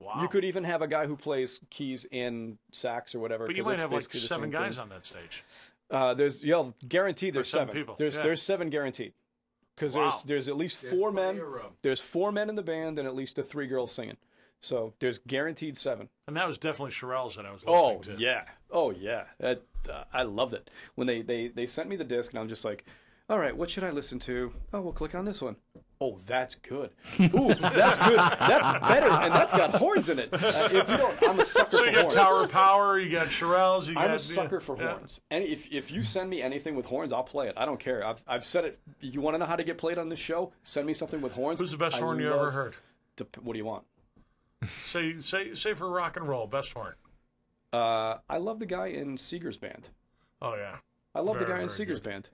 [SPEAKER 2] Wow.
[SPEAKER 1] You could even have a guy who plays keys and sax or whatever.
[SPEAKER 2] but you
[SPEAKER 1] 'cause
[SPEAKER 2] might have like
[SPEAKER 1] basically the
[SPEAKER 2] seven
[SPEAKER 1] same
[SPEAKER 2] guys
[SPEAKER 1] thing.
[SPEAKER 2] on that stage.
[SPEAKER 1] Uh, there's yeah, guaranteed. There's
[SPEAKER 2] seven
[SPEAKER 1] seven.
[SPEAKER 2] people,
[SPEAKER 1] There's
[SPEAKER 2] yeah.
[SPEAKER 1] there's seven guaranteed. Because
[SPEAKER 2] Wow.
[SPEAKER 1] there's there's at least
[SPEAKER 4] There's
[SPEAKER 1] four men. There's four men in the band and at least a three girls singing. So there's guaranteed seven.
[SPEAKER 2] And that was definitely Shirelles that I was
[SPEAKER 1] Oh
[SPEAKER 2] listening to.
[SPEAKER 1] yeah, oh yeah. That, uh, I loved it when they, they they sent me the disc and I'm just like, all right, what should I listen to? Oh, we'll click on this one. Oh, that's good. Ooh, that's good. That's better, and that's got horns in it. Uh, if you don't, I'm a sucker
[SPEAKER 2] So
[SPEAKER 1] for
[SPEAKER 2] you got
[SPEAKER 1] horns.
[SPEAKER 2] Tower of Power, you got Shirelles, you got.
[SPEAKER 1] I'm a sucker for
[SPEAKER 2] yeah.
[SPEAKER 1] horns. And if, if you send me anything with horns, I'll play it. I don't care. I've, I've said it. You want to know how to get played on this show? Send me something with horns.
[SPEAKER 2] Who's the best
[SPEAKER 1] I
[SPEAKER 2] horn you ever heard?
[SPEAKER 1] what do you want?
[SPEAKER 2] Say, say, say for rock and roll, best horn.
[SPEAKER 1] Uh, I love the guy in Seger's band.
[SPEAKER 2] Oh yeah.
[SPEAKER 1] I love the guy in Seger's
[SPEAKER 2] good.
[SPEAKER 1] band.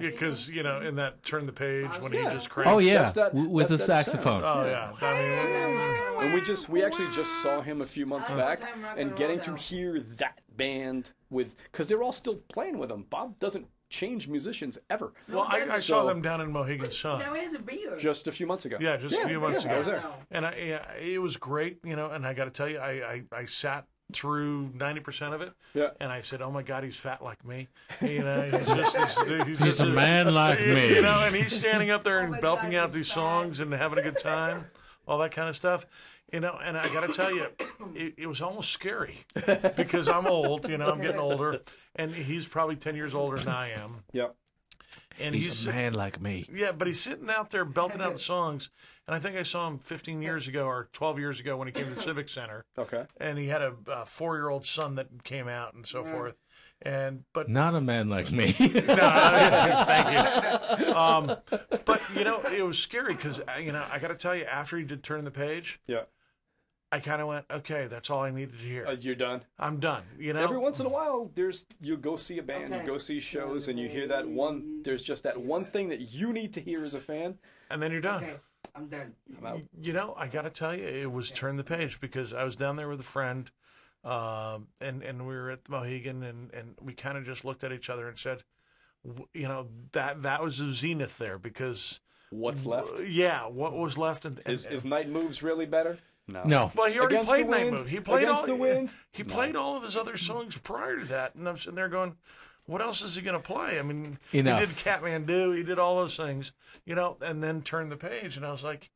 [SPEAKER 2] Because you know, in that turn the page when he just cranks.
[SPEAKER 4] Oh yeah,
[SPEAKER 1] that-
[SPEAKER 4] w- with the
[SPEAKER 1] that's that
[SPEAKER 4] saxophone.
[SPEAKER 2] Oh yeah. I mean,
[SPEAKER 1] And we just we actually just saw him a few months back, and getting to hear that band with because they're all still playing with him. Bob doesn't change musicians ever.
[SPEAKER 2] well, I, I saw them down in Mohegan Sun.
[SPEAKER 13] Now he has a beard.
[SPEAKER 1] Just a few months ago.
[SPEAKER 2] Yeah, just a few months
[SPEAKER 1] yeah,
[SPEAKER 2] ago.
[SPEAKER 1] I was there.
[SPEAKER 2] And I, yeah, it was great, you know. And I got to tell you, I, I, I sat through ninety percent of it,
[SPEAKER 1] Yeah.
[SPEAKER 2] and I said, "Oh my God, he's fat like me." You know, he's just he's, he's,
[SPEAKER 4] He's
[SPEAKER 2] just
[SPEAKER 4] a man like me.
[SPEAKER 2] You know, and he's standing up there
[SPEAKER 13] Oh
[SPEAKER 2] and
[SPEAKER 13] my
[SPEAKER 2] belting
[SPEAKER 13] God,
[SPEAKER 2] out these
[SPEAKER 13] fat.
[SPEAKER 2] songs and having a good time, all that kind of stuff. You know, and I got to tell you, it, it was almost scary because I'm old. You know, I'm getting older, and he's probably ten years older than I am,
[SPEAKER 1] Yep.
[SPEAKER 2] and
[SPEAKER 4] He's,
[SPEAKER 2] he's
[SPEAKER 4] a man like me.
[SPEAKER 2] yeah, but he's sitting out there belting out the songs. And I think I saw him 15 years ago or 12 years ago when he came to the Civic Center.
[SPEAKER 1] Okay.
[SPEAKER 2] And he had a, a four year old son that came out and so forth. And, but,
[SPEAKER 4] Not a man like me.
[SPEAKER 2] no, thank you. Um, but, you know, it was scary because, you know, I got to tell you, after he did turn the page,
[SPEAKER 1] Yeah.
[SPEAKER 2] I kind of went, okay, that's all I needed to hear.
[SPEAKER 1] Uh, you're done.
[SPEAKER 2] I'm done. You know,
[SPEAKER 1] Every once in a while, there's you go see a band, you go see shows, and you hear that one. There's just that one thing that you need to hear as a fan.
[SPEAKER 2] and then you're done.
[SPEAKER 13] Okay, I'm done.
[SPEAKER 1] I'm out.
[SPEAKER 2] You know, I got to tell you, it was turn the page because I was down there with a friend, um, and and we were at the Mohegan, and and we kind of just looked at each other and said, w- you know, that that was the zenith there because
[SPEAKER 1] What's left?
[SPEAKER 2] yeah, what was left, and, and
[SPEAKER 1] Is is Night Moves really better? No.
[SPEAKER 4] no.
[SPEAKER 2] well, he already
[SPEAKER 1] Against
[SPEAKER 2] played
[SPEAKER 1] the
[SPEAKER 2] Night
[SPEAKER 1] Wind?
[SPEAKER 2] Move. He played
[SPEAKER 1] Against
[SPEAKER 2] all
[SPEAKER 1] the Wind?
[SPEAKER 2] He played all of his other songs prior to that, and I'm sitting there going, "What else is he going to play?" I mean,
[SPEAKER 4] Enough.
[SPEAKER 2] he did Katmandu, he did all those things, you know, and then turned the page, and I was like,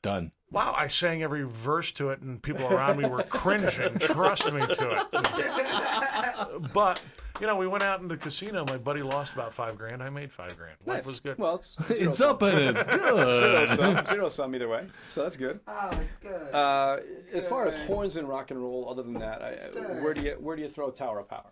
[SPEAKER 4] Done.
[SPEAKER 2] Wow, I sang every verse to it, and people around me were cringing. Trust me to it. But you know, we went out in the casino. My buddy lost about five grand. I made five grand. Life
[SPEAKER 1] Nice.
[SPEAKER 2] was good.
[SPEAKER 1] Well, it's
[SPEAKER 4] It's
[SPEAKER 1] sum.
[SPEAKER 4] up and it's good.
[SPEAKER 1] Zero
[SPEAKER 4] good.
[SPEAKER 1] sum, zero sum either way. So that's good.
[SPEAKER 13] Oh, it's good.
[SPEAKER 1] Uh, as far as horns and rock and roll, other than that, I, where do you where do you throw Tower of Power?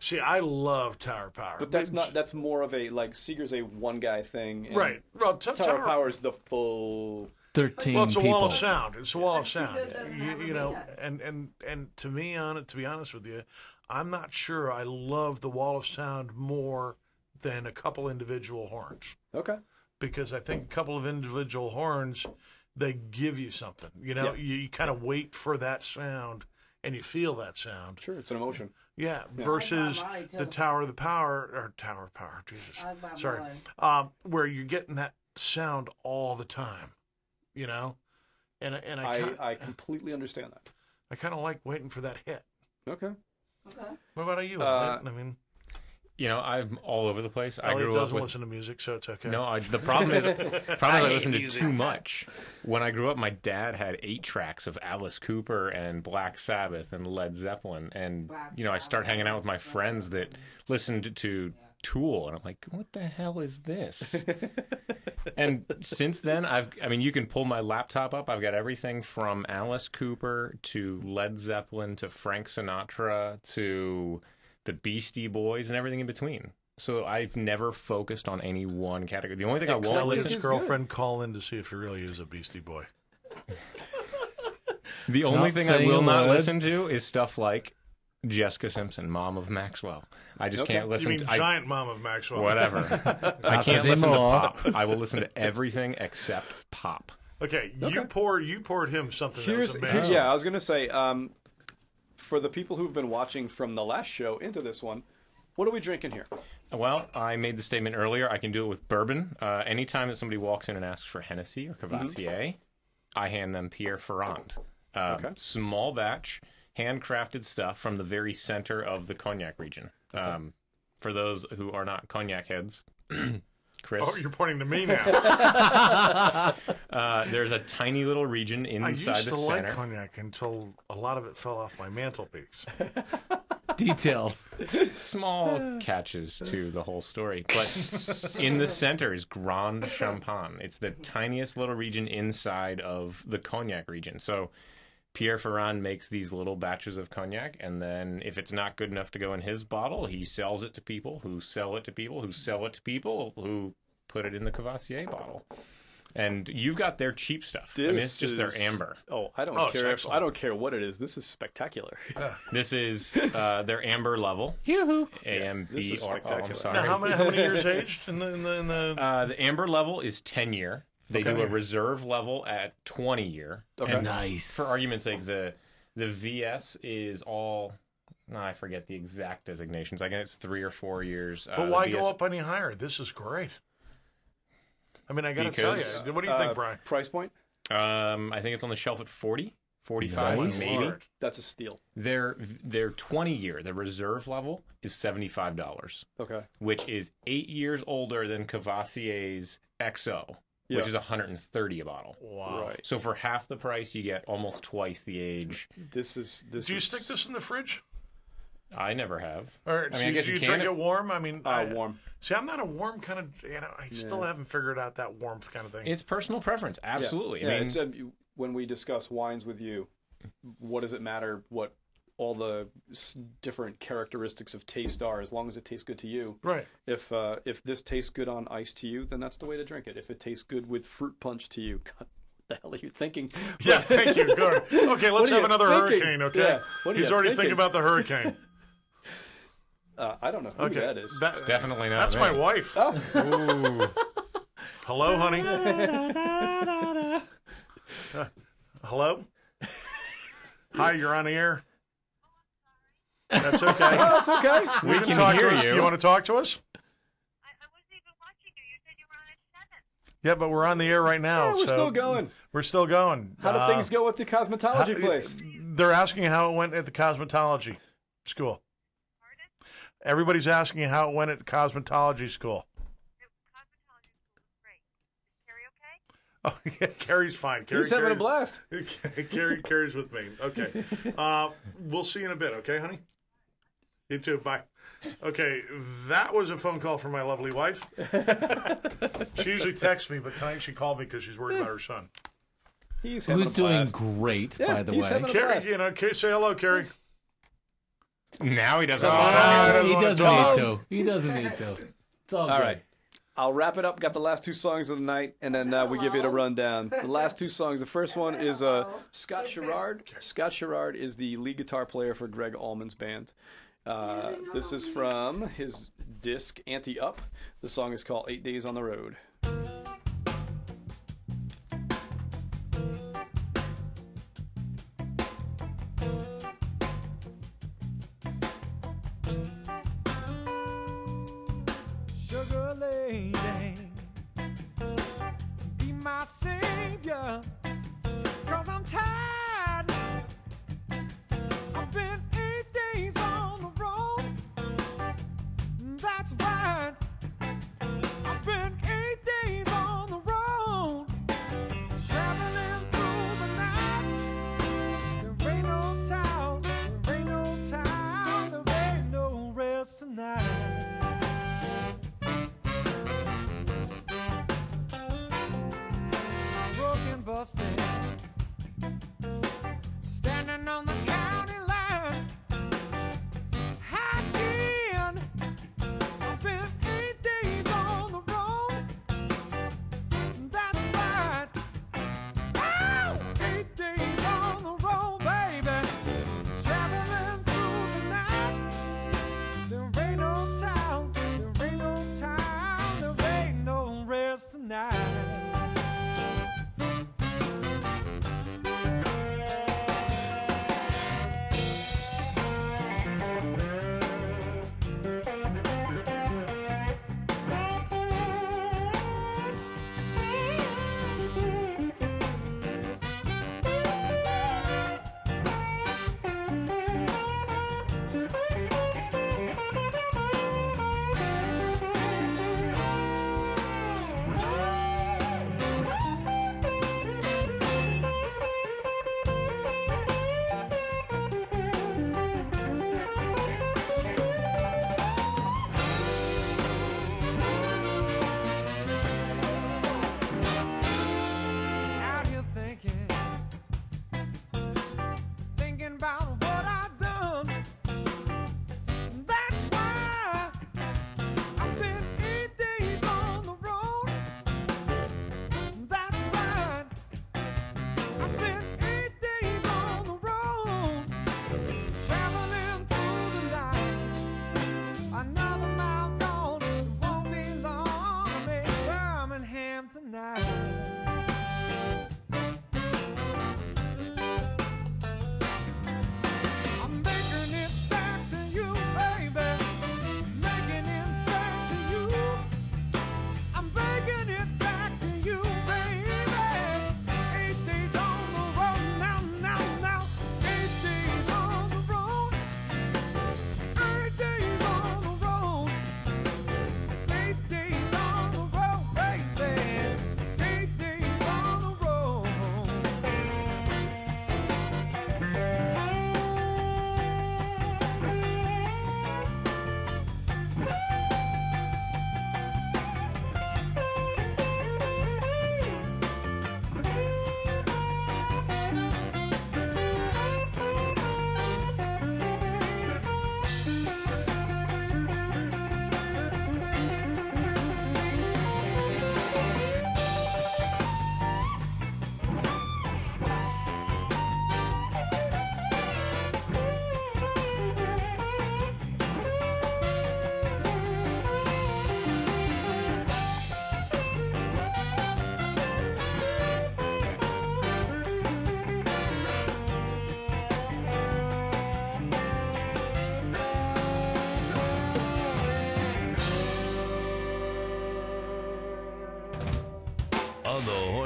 [SPEAKER 2] See, I love Tower Power,
[SPEAKER 1] But that's not that's more of a like Seger's a one guy thing.
[SPEAKER 2] right. Well, t-
[SPEAKER 1] Tower,
[SPEAKER 2] Tower,
[SPEAKER 1] of Power is the full.
[SPEAKER 4] Thirteen
[SPEAKER 2] Well, it's a
[SPEAKER 4] people.
[SPEAKER 2] wall of sound. It's a wall of sound.
[SPEAKER 13] Seger doesn't have
[SPEAKER 2] You, you know, and and and to me, on it, to be honest with you, I'm not sure I love the wall of sound more than a couple individual horns.
[SPEAKER 1] Okay.
[SPEAKER 2] because I think a couple of individual horns they give you something. You know,
[SPEAKER 1] Yeah.
[SPEAKER 2] you, you kind of wait for that sound and you feel that sound.
[SPEAKER 1] Sure, it's an emotion.
[SPEAKER 2] Yeah, versus the. Tower of the Power or Tower of Power, Jesus. Sorry. Um, where you're getting that sound all the time, you know? And I- and I
[SPEAKER 1] I,
[SPEAKER 2] kind
[SPEAKER 1] I completely understand that.
[SPEAKER 2] I kind of like waiting for that hit.
[SPEAKER 1] Okay.
[SPEAKER 13] Okay.
[SPEAKER 2] What about you?
[SPEAKER 1] Uh,
[SPEAKER 2] I mean,
[SPEAKER 3] You know, I'm all over the place. I
[SPEAKER 2] Elliot
[SPEAKER 3] grew up
[SPEAKER 2] doesn't
[SPEAKER 3] with
[SPEAKER 2] listen to music, so it's okay.
[SPEAKER 3] No, I, the problem is, problem is I
[SPEAKER 2] hate
[SPEAKER 3] listened to too much. When I grew up, my dad had eight tracks of Alice Cooper and Black Sabbath and Led Zeppelin, and
[SPEAKER 13] Black
[SPEAKER 3] you know, I start hanging out with my friends that listened to Tool, and I'm like, what the hell is this? and since then, I've I mean, you can pull my laptop up. I've got everything from Alice Cooper to Led Zeppelin to Frank Sinatra to the Beastie Boys and everything in between. So I've never focused on any one category. The only thing I won't
[SPEAKER 2] Tell
[SPEAKER 3] listen
[SPEAKER 2] his girlfriend call in to see if he really is a Beastie Boy.
[SPEAKER 3] The only
[SPEAKER 4] Not
[SPEAKER 3] thing I will not listen to is stuff like Jessica Simpson, mom of Maxwell. I just
[SPEAKER 1] Okay.
[SPEAKER 3] can't listen.
[SPEAKER 2] You
[SPEAKER 3] listen
[SPEAKER 2] mean
[SPEAKER 3] to I-
[SPEAKER 2] giant mom of Maxwell?
[SPEAKER 3] whatever. I can't listen to pop. I will listen to everything except pop.
[SPEAKER 2] Okay, you poured you poured him something
[SPEAKER 1] Here's,
[SPEAKER 2] that was
[SPEAKER 1] here's yeah, I was gonna say, um, for the people who've been watching from the last show into this one, what are we drinking here?
[SPEAKER 3] Well, I made the statement earlier. I can do it with bourbon. Uh, anytime that somebody walks in and asks for Hennessy or Courvoisier, I hand them Pierre Ferrand. Um,
[SPEAKER 1] Okay.
[SPEAKER 3] Small batch, handcrafted stuff from the very center of the cognac region. Um, for those who are not cognac heads, Chris,
[SPEAKER 2] Oh, you're pointing to me now.
[SPEAKER 3] uh, there's a tiny little region inside
[SPEAKER 2] I used
[SPEAKER 3] inside
[SPEAKER 2] to
[SPEAKER 3] the
[SPEAKER 2] like cognac until a lot of it fell off my mantelpiece.
[SPEAKER 4] Details.
[SPEAKER 3] small catches to the whole story. But in the center is Grand Champagne. It's the tiniest little region inside of the cognac region. So Pierre Ferrand makes these little batches of cognac, and then if it's not good enough to go in his bottle, he sells it to people who sell it to people who sell it to people who put it in the Courvoisier bottle. And you've got their cheap stuff. I mean, it's just their amber.
[SPEAKER 1] Oh, I don't
[SPEAKER 2] Oh, it's
[SPEAKER 1] care. If. I don't care what it is. This is spectacular.
[SPEAKER 3] This is uh, their amber level. A M
[SPEAKER 1] this is
[SPEAKER 3] R. Oh, I'm
[SPEAKER 1] spectacular.
[SPEAKER 3] sorry.
[SPEAKER 2] Now, how many how many years aged in the in the, in the
[SPEAKER 3] Uh, the amber level is 10 year. They do a reserve level at 20 year.
[SPEAKER 1] Okay.
[SPEAKER 3] And
[SPEAKER 4] Nice.
[SPEAKER 3] for argument's sake, the the VS is all. no, I forget the exact designations. I guess it's three or four years. uh,
[SPEAKER 2] But
[SPEAKER 3] the
[SPEAKER 2] why
[SPEAKER 3] VS
[SPEAKER 2] go up any higher? This is great. I mean, I got to tell you. What do you
[SPEAKER 1] Uh,
[SPEAKER 2] think, Brian?
[SPEAKER 1] Price point?
[SPEAKER 3] Um, I think it's on the shelf at 40, 45
[SPEAKER 4] Nice.
[SPEAKER 3] maybe.
[SPEAKER 1] That's a steal.
[SPEAKER 3] Their their 20 year, the reserve level is $75,
[SPEAKER 1] Okay.
[SPEAKER 3] which is eight years older than Courvoisier's XO,
[SPEAKER 1] Yeah.
[SPEAKER 3] which is 130 a bottle.
[SPEAKER 2] Wow.
[SPEAKER 1] Right.
[SPEAKER 3] So for half the price, you get almost twice the age.
[SPEAKER 1] This is this.
[SPEAKER 2] Do you
[SPEAKER 1] is,
[SPEAKER 2] stick this in the fridge?
[SPEAKER 3] I never have.
[SPEAKER 2] Or
[SPEAKER 3] I
[SPEAKER 2] do
[SPEAKER 3] mean, I
[SPEAKER 2] you,
[SPEAKER 3] guess
[SPEAKER 2] do
[SPEAKER 3] you
[SPEAKER 2] you drink
[SPEAKER 3] if-
[SPEAKER 2] it warm? I mean,
[SPEAKER 1] Uh,
[SPEAKER 2] I,
[SPEAKER 1] warm.
[SPEAKER 2] See, I'm not a warm kind of. You know, I still
[SPEAKER 1] Yeah.
[SPEAKER 2] haven't figured out that warmth kind of thing.
[SPEAKER 3] It's personal preference. Absolutely.
[SPEAKER 1] Yeah,
[SPEAKER 3] I mean,
[SPEAKER 1] it's, um, when we discuss wines with you, what does it matter what all the different characteristics of taste are, as long as it tastes good to you?
[SPEAKER 2] right.
[SPEAKER 1] If uh, if this tastes good on ice to you, then that's the way to drink it. If it tastes good with fruit punch to you, God, what the hell are you thinking?
[SPEAKER 2] Yeah, thank you. Good. Okay, let's have another
[SPEAKER 1] thinking?
[SPEAKER 2] hurricane. Okay.
[SPEAKER 1] Yeah, what are
[SPEAKER 2] He's
[SPEAKER 1] you
[SPEAKER 2] already
[SPEAKER 1] thinking?
[SPEAKER 2] thinking about the hurricane.
[SPEAKER 1] Uh, I don't know who
[SPEAKER 2] Okay,
[SPEAKER 1] that is.
[SPEAKER 2] That-
[SPEAKER 3] definitely not.
[SPEAKER 2] that's
[SPEAKER 3] me.
[SPEAKER 2] my wife.
[SPEAKER 1] Oh,
[SPEAKER 3] Ooh.
[SPEAKER 2] Hello, honey. Uh, hello. Hi, you're on the air. That's okay.
[SPEAKER 1] well, it's okay.
[SPEAKER 2] We
[SPEAKER 3] can
[SPEAKER 2] talk
[SPEAKER 3] hear
[SPEAKER 2] to us.
[SPEAKER 3] you.
[SPEAKER 2] You want to talk to us?
[SPEAKER 14] I, I wasn't even watching you. You said you were on at seven.
[SPEAKER 2] Yeah, but we're on the air right now.
[SPEAKER 1] Yeah, we're
[SPEAKER 2] so
[SPEAKER 1] still going.
[SPEAKER 2] We're still going.
[SPEAKER 1] How do
[SPEAKER 2] Uh,
[SPEAKER 1] things go with the cosmetology
[SPEAKER 2] how-
[SPEAKER 1] place?
[SPEAKER 2] They're asking how it went at the cosmetology school.
[SPEAKER 14] Pardon?
[SPEAKER 2] Everybody's asking how it went at the cosmetology school.
[SPEAKER 14] The cosmetology school was great. Is Carrie okay?
[SPEAKER 2] Oh, yeah, Carrie's fine. Carrie,
[SPEAKER 1] He's having a blast.
[SPEAKER 2] Carrie, Carrie's with me. Okay. Uh, we'll see you in a bit, okay, honey? You too. Bye. Okay, that was a phone call from my lovely wife. she usually texts me, but tonight she called me because she's worried about her son.
[SPEAKER 1] He's having
[SPEAKER 4] Who's
[SPEAKER 1] a
[SPEAKER 4] doing
[SPEAKER 1] blast.
[SPEAKER 4] great,
[SPEAKER 1] Yeah,
[SPEAKER 4] by the
[SPEAKER 1] he's
[SPEAKER 4] way.
[SPEAKER 1] having a
[SPEAKER 2] Carrie,
[SPEAKER 1] blast.
[SPEAKER 2] you know, Carrie, say hello, Carrie.
[SPEAKER 3] Now he doesn't.
[SPEAKER 2] Oh,
[SPEAKER 3] want to
[SPEAKER 2] I don't
[SPEAKER 4] he
[SPEAKER 2] wanna
[SPEAKER 4] doesn't
[SPEAKER 2] talk.
[SPEAKER 4] need to. He doesn't need to. It's all,
[SPEAKER 1] All
[SPEAKER 4] good.
[SPEAKER 1] right. I'll wrap it up. Got the last two songs of the night, and then uh, we give you the rundown. The last two songs. The first one is uh, Scott Sharrard. Scott Sharrard is the lead guitar player for Gregg Allman's band. Uh, this is from his disc Ante Up. The song is called Eight Days on the Road.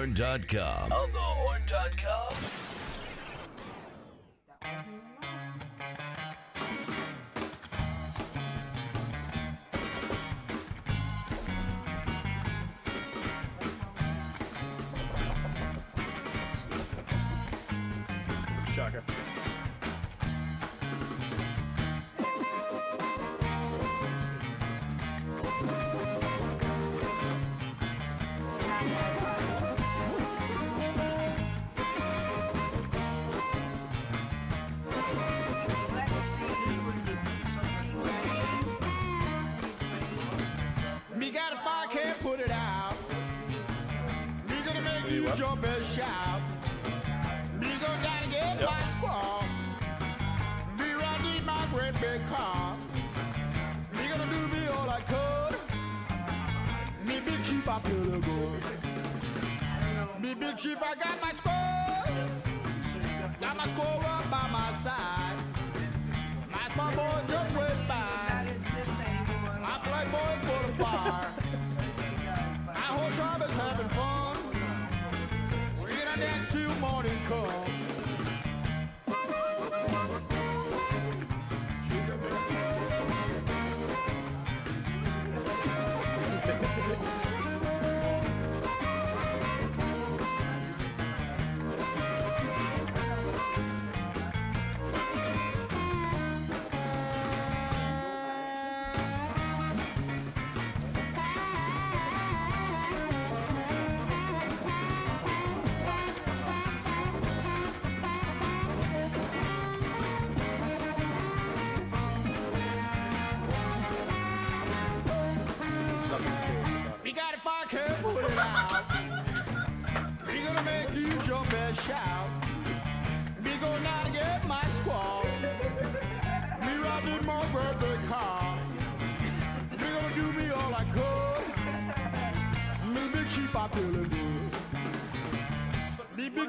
[SPEAKER 15] Hepburn.com. Give
[SPEAKER 6] your
[SPEAKER 16] best
[SPEAKER 1] shout.
[SPEAKER 15] Me go down and get yep. my squall. Me right need my great big car. Me gonna do me all I could. Me big chief, I feel the good. Me big chief, I got my score. Got my score up by my side. My small boy just went by. I play boy for the bar. come.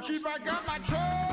[SPEAKER 15] Chief, I got my truck.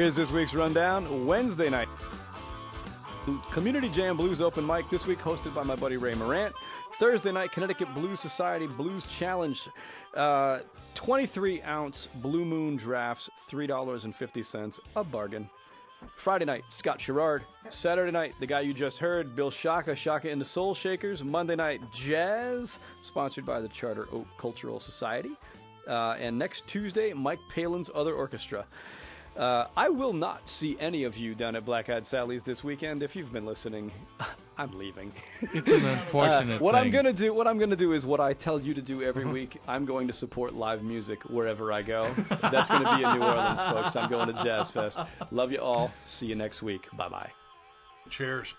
[SPEAKER 1] Here's this week's rundown. Wednesday night. Community Jam Blues Open Mic this week, hosted by my buddy Ray Morant. Thursday night, Connecticut Blues Society Blues Challenge. Uh, 23 ounce Blue Moon drafts, $3.50, a bargain. Friday night, Scott Sharrard. Saturday night, the guy you just heard, Bill Shaka, Shaka and the Soul Shakers. Monday night, Jazz, sponsored by the Charter Oak Cultural Society. Uh, and next Tuesday, Mike Palin's Other Orchestra. Uh, I will not see any of you down at Black Eyed Sally's this weekend. If you've been listening, I'm leaving.
[SPEAKER 4] It's an unfortunate
[SPEAKER 1] Uh, what I'm gonna do, what I'm gonna do is what I tell you to do every week. I'm going to support live music wherever I go. That's gonna be in New Orleans, folks. I'm going to Jazz Fest. Love you all. See you next week. Bye bye.
[SPEAKER 2] Cheers.